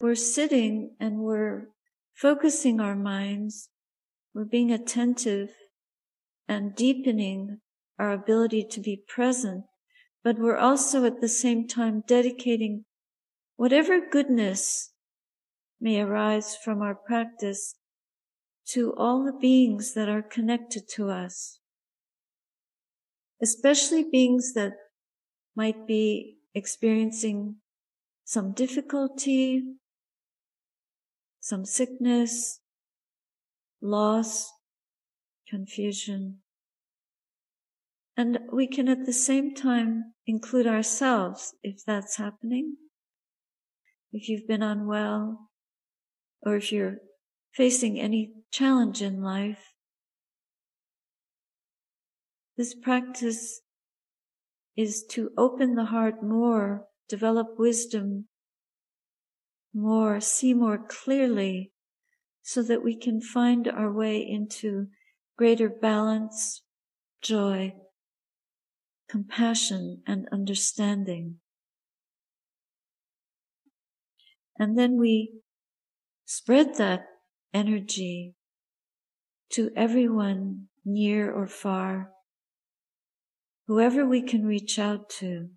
we're sitting and we're focusing our minds, we're being attentive and deepening our ability to be present, but we're also at the same time dedicating whatever goodness may arise from our practice to all the beings that are connected to us, especially beings that might be experiencing some difficulty, some sickness, loss, confusion. And we can at the same time include ourselves if that's happening. If you've been unwell, or if you're facing any challenge in life, this practice is to open the heart more, develop wisdom more, see more clearly, so that we can find our way into greater balance, joy, compassion, and understanding. And then we spread that energy to everyone near or far, whoever we can reach out to,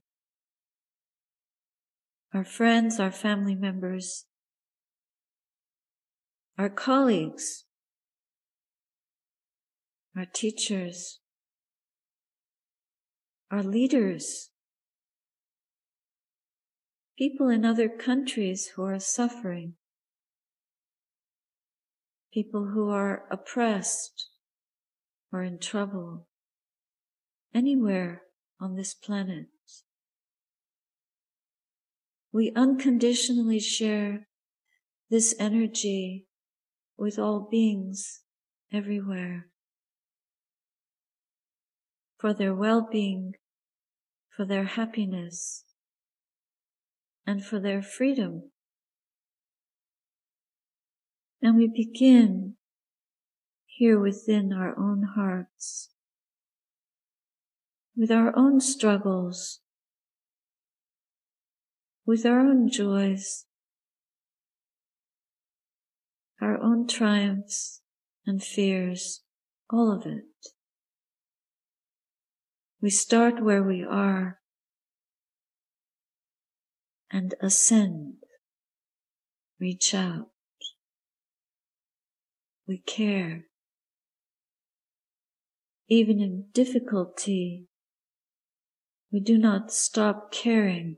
our friends, our family members, our colleagues, our teachers, our leaders, people in other countries who are suffering, people who are oppressed or in trouble, anywhere on this planet. We unconditionally share this energy with all beings everywhere for their well-being, for their happiness, and for their freedom. And we begin here within our own hearts, with our own struggles, with our own joys, our own triumphs and fears, all of it. We start where we are and ascend, reach out. We care. Even in difficulty, we do not stop caring.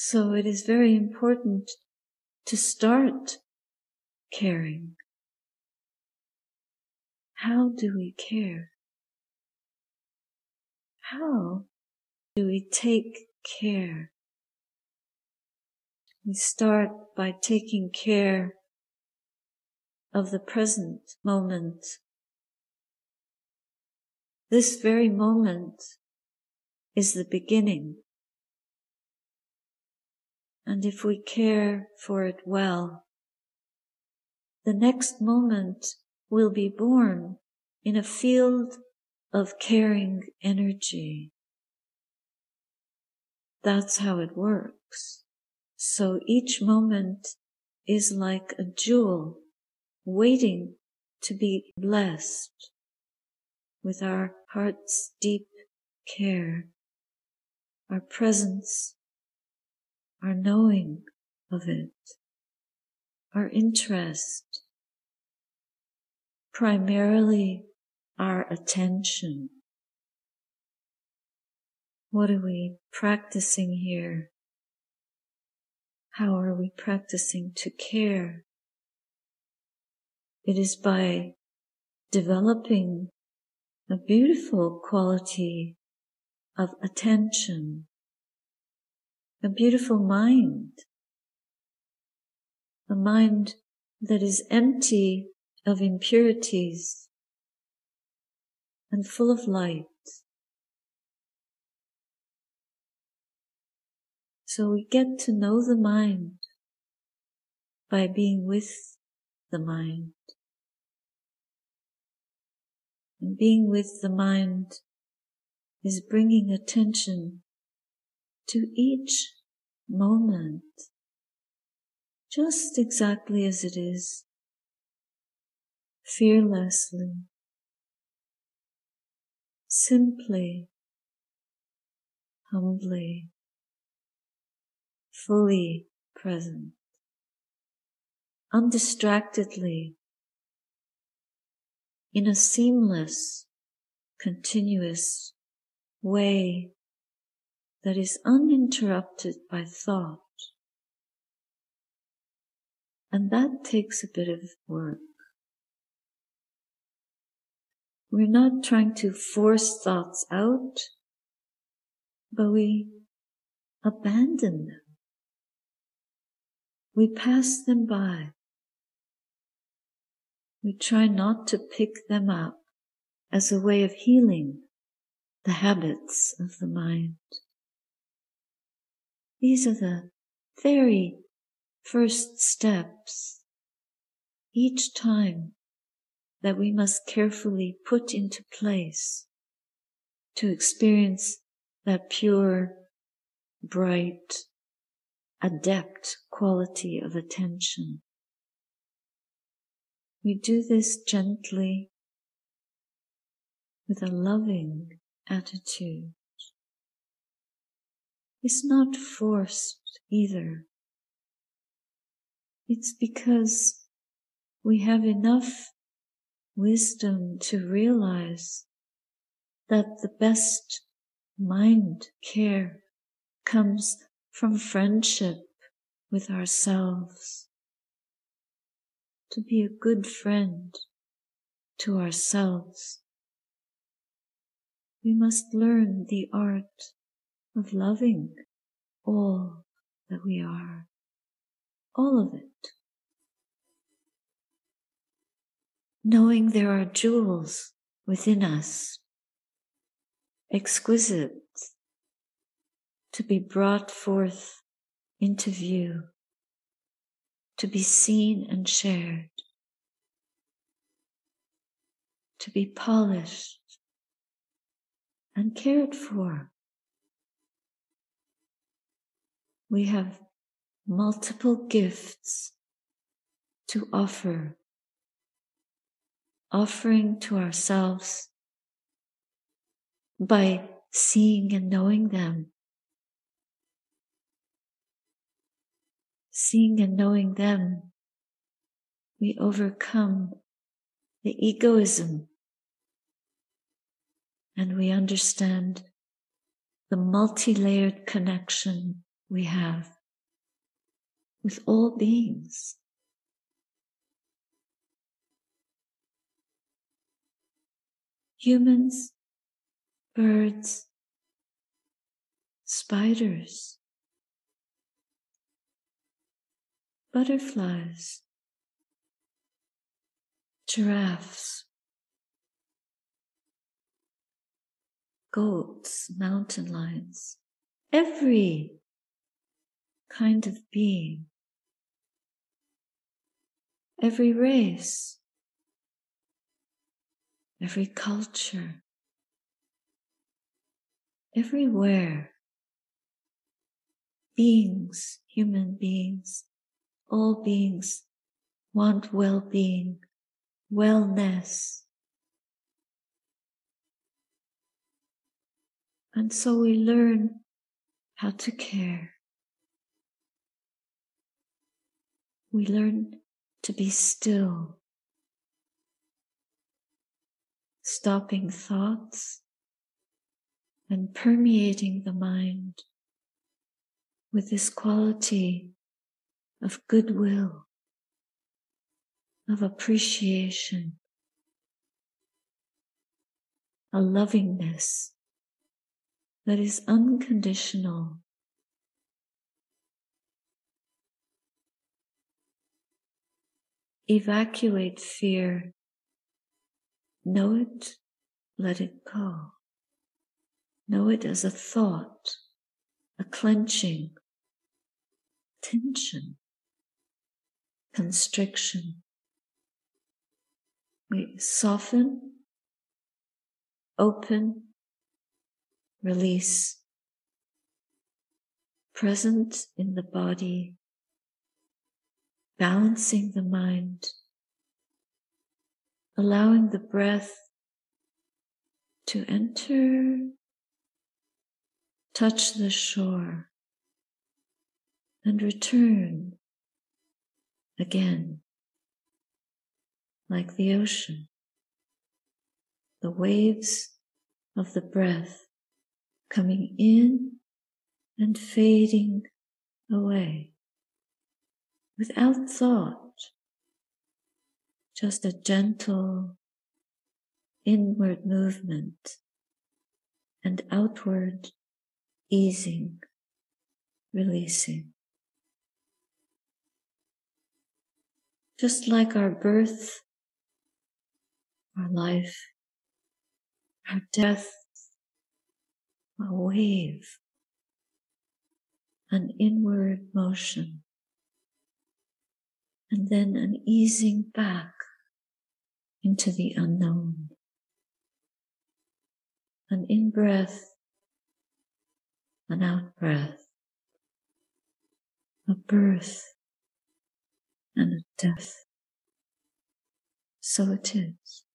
So it is very important to start caring. How do we care? How do we take care? We start by taking care of the present moment. This very moment is the beginning. And if we care for it well, the next moment will be born in a field of caring energy. That's how it works. So each moment is like a jewel waiting to be blessed with our heart's deep care, our presence, our knowing of it, our interest, primarily our attention. What are we practicing here? How are we practicing to care? It is by developing a beautiful quality of attention, a beautiful mind, a mind that is empty of impurities, and full of light. So we get to know the mind by being with the mind. And being with the mind is bringing attention to each moment just exactly as it is, fearlessly, simply, humbly, fully present, undistractedly, in a seamless, continuous way that is uninterrupted by thought. And that takes a bit of work. We're not trying to force thoughts out, but we abandon them. We pass them by. We try not to pick them up as a way of healing the habits of the mind. These are the very first steps each time that we must carefully put into place to experience that pure, bright, adept quality of attention. We do this gently with a loving attitude. It's not forced either. It's because we have enough wisdom to realize that the best mind care comes from friendship with ourselves. To be a good friend to ourselves. We must learn the art of loving all that we are all of it. Knowing there are jewels within us, exquisite, to be brought forth into view, to be seen and shared, to be polished and cared for. We have multiple gifts to offer, offering to ourselves by seeing and knowing them. Seeing and knowing them, we overcome the egoism and we understand the multi layered connection we have with all beings. Humans, birds, spiders, butterflies, giraffes, goats, mountain lions, every kind of being every race, every culture, everywhere. Beings, human beings, all beings want well being, wellness. And so we learn how to care. We learn to be still, stopping thoughts and permeating the mind with this quality of goodwill, of appreciation, a lovingness that is unconditional Evacuate fear. Know it, let it go. Know it as a thought, a clenching, tension, constriction. We soften, open, release, present in the body, balancing the mind, allowing the breath to enter, touch the shore, and return again, like the ocean. The waves of the breath coming in and fading away without thought, just a gentle inward movement and outward easing, releasing. Just like our birth, our life, our death, a wave, an inward motion, and then an easing back into the unknown. An in breath, an out breath, a birth and a death. So it is.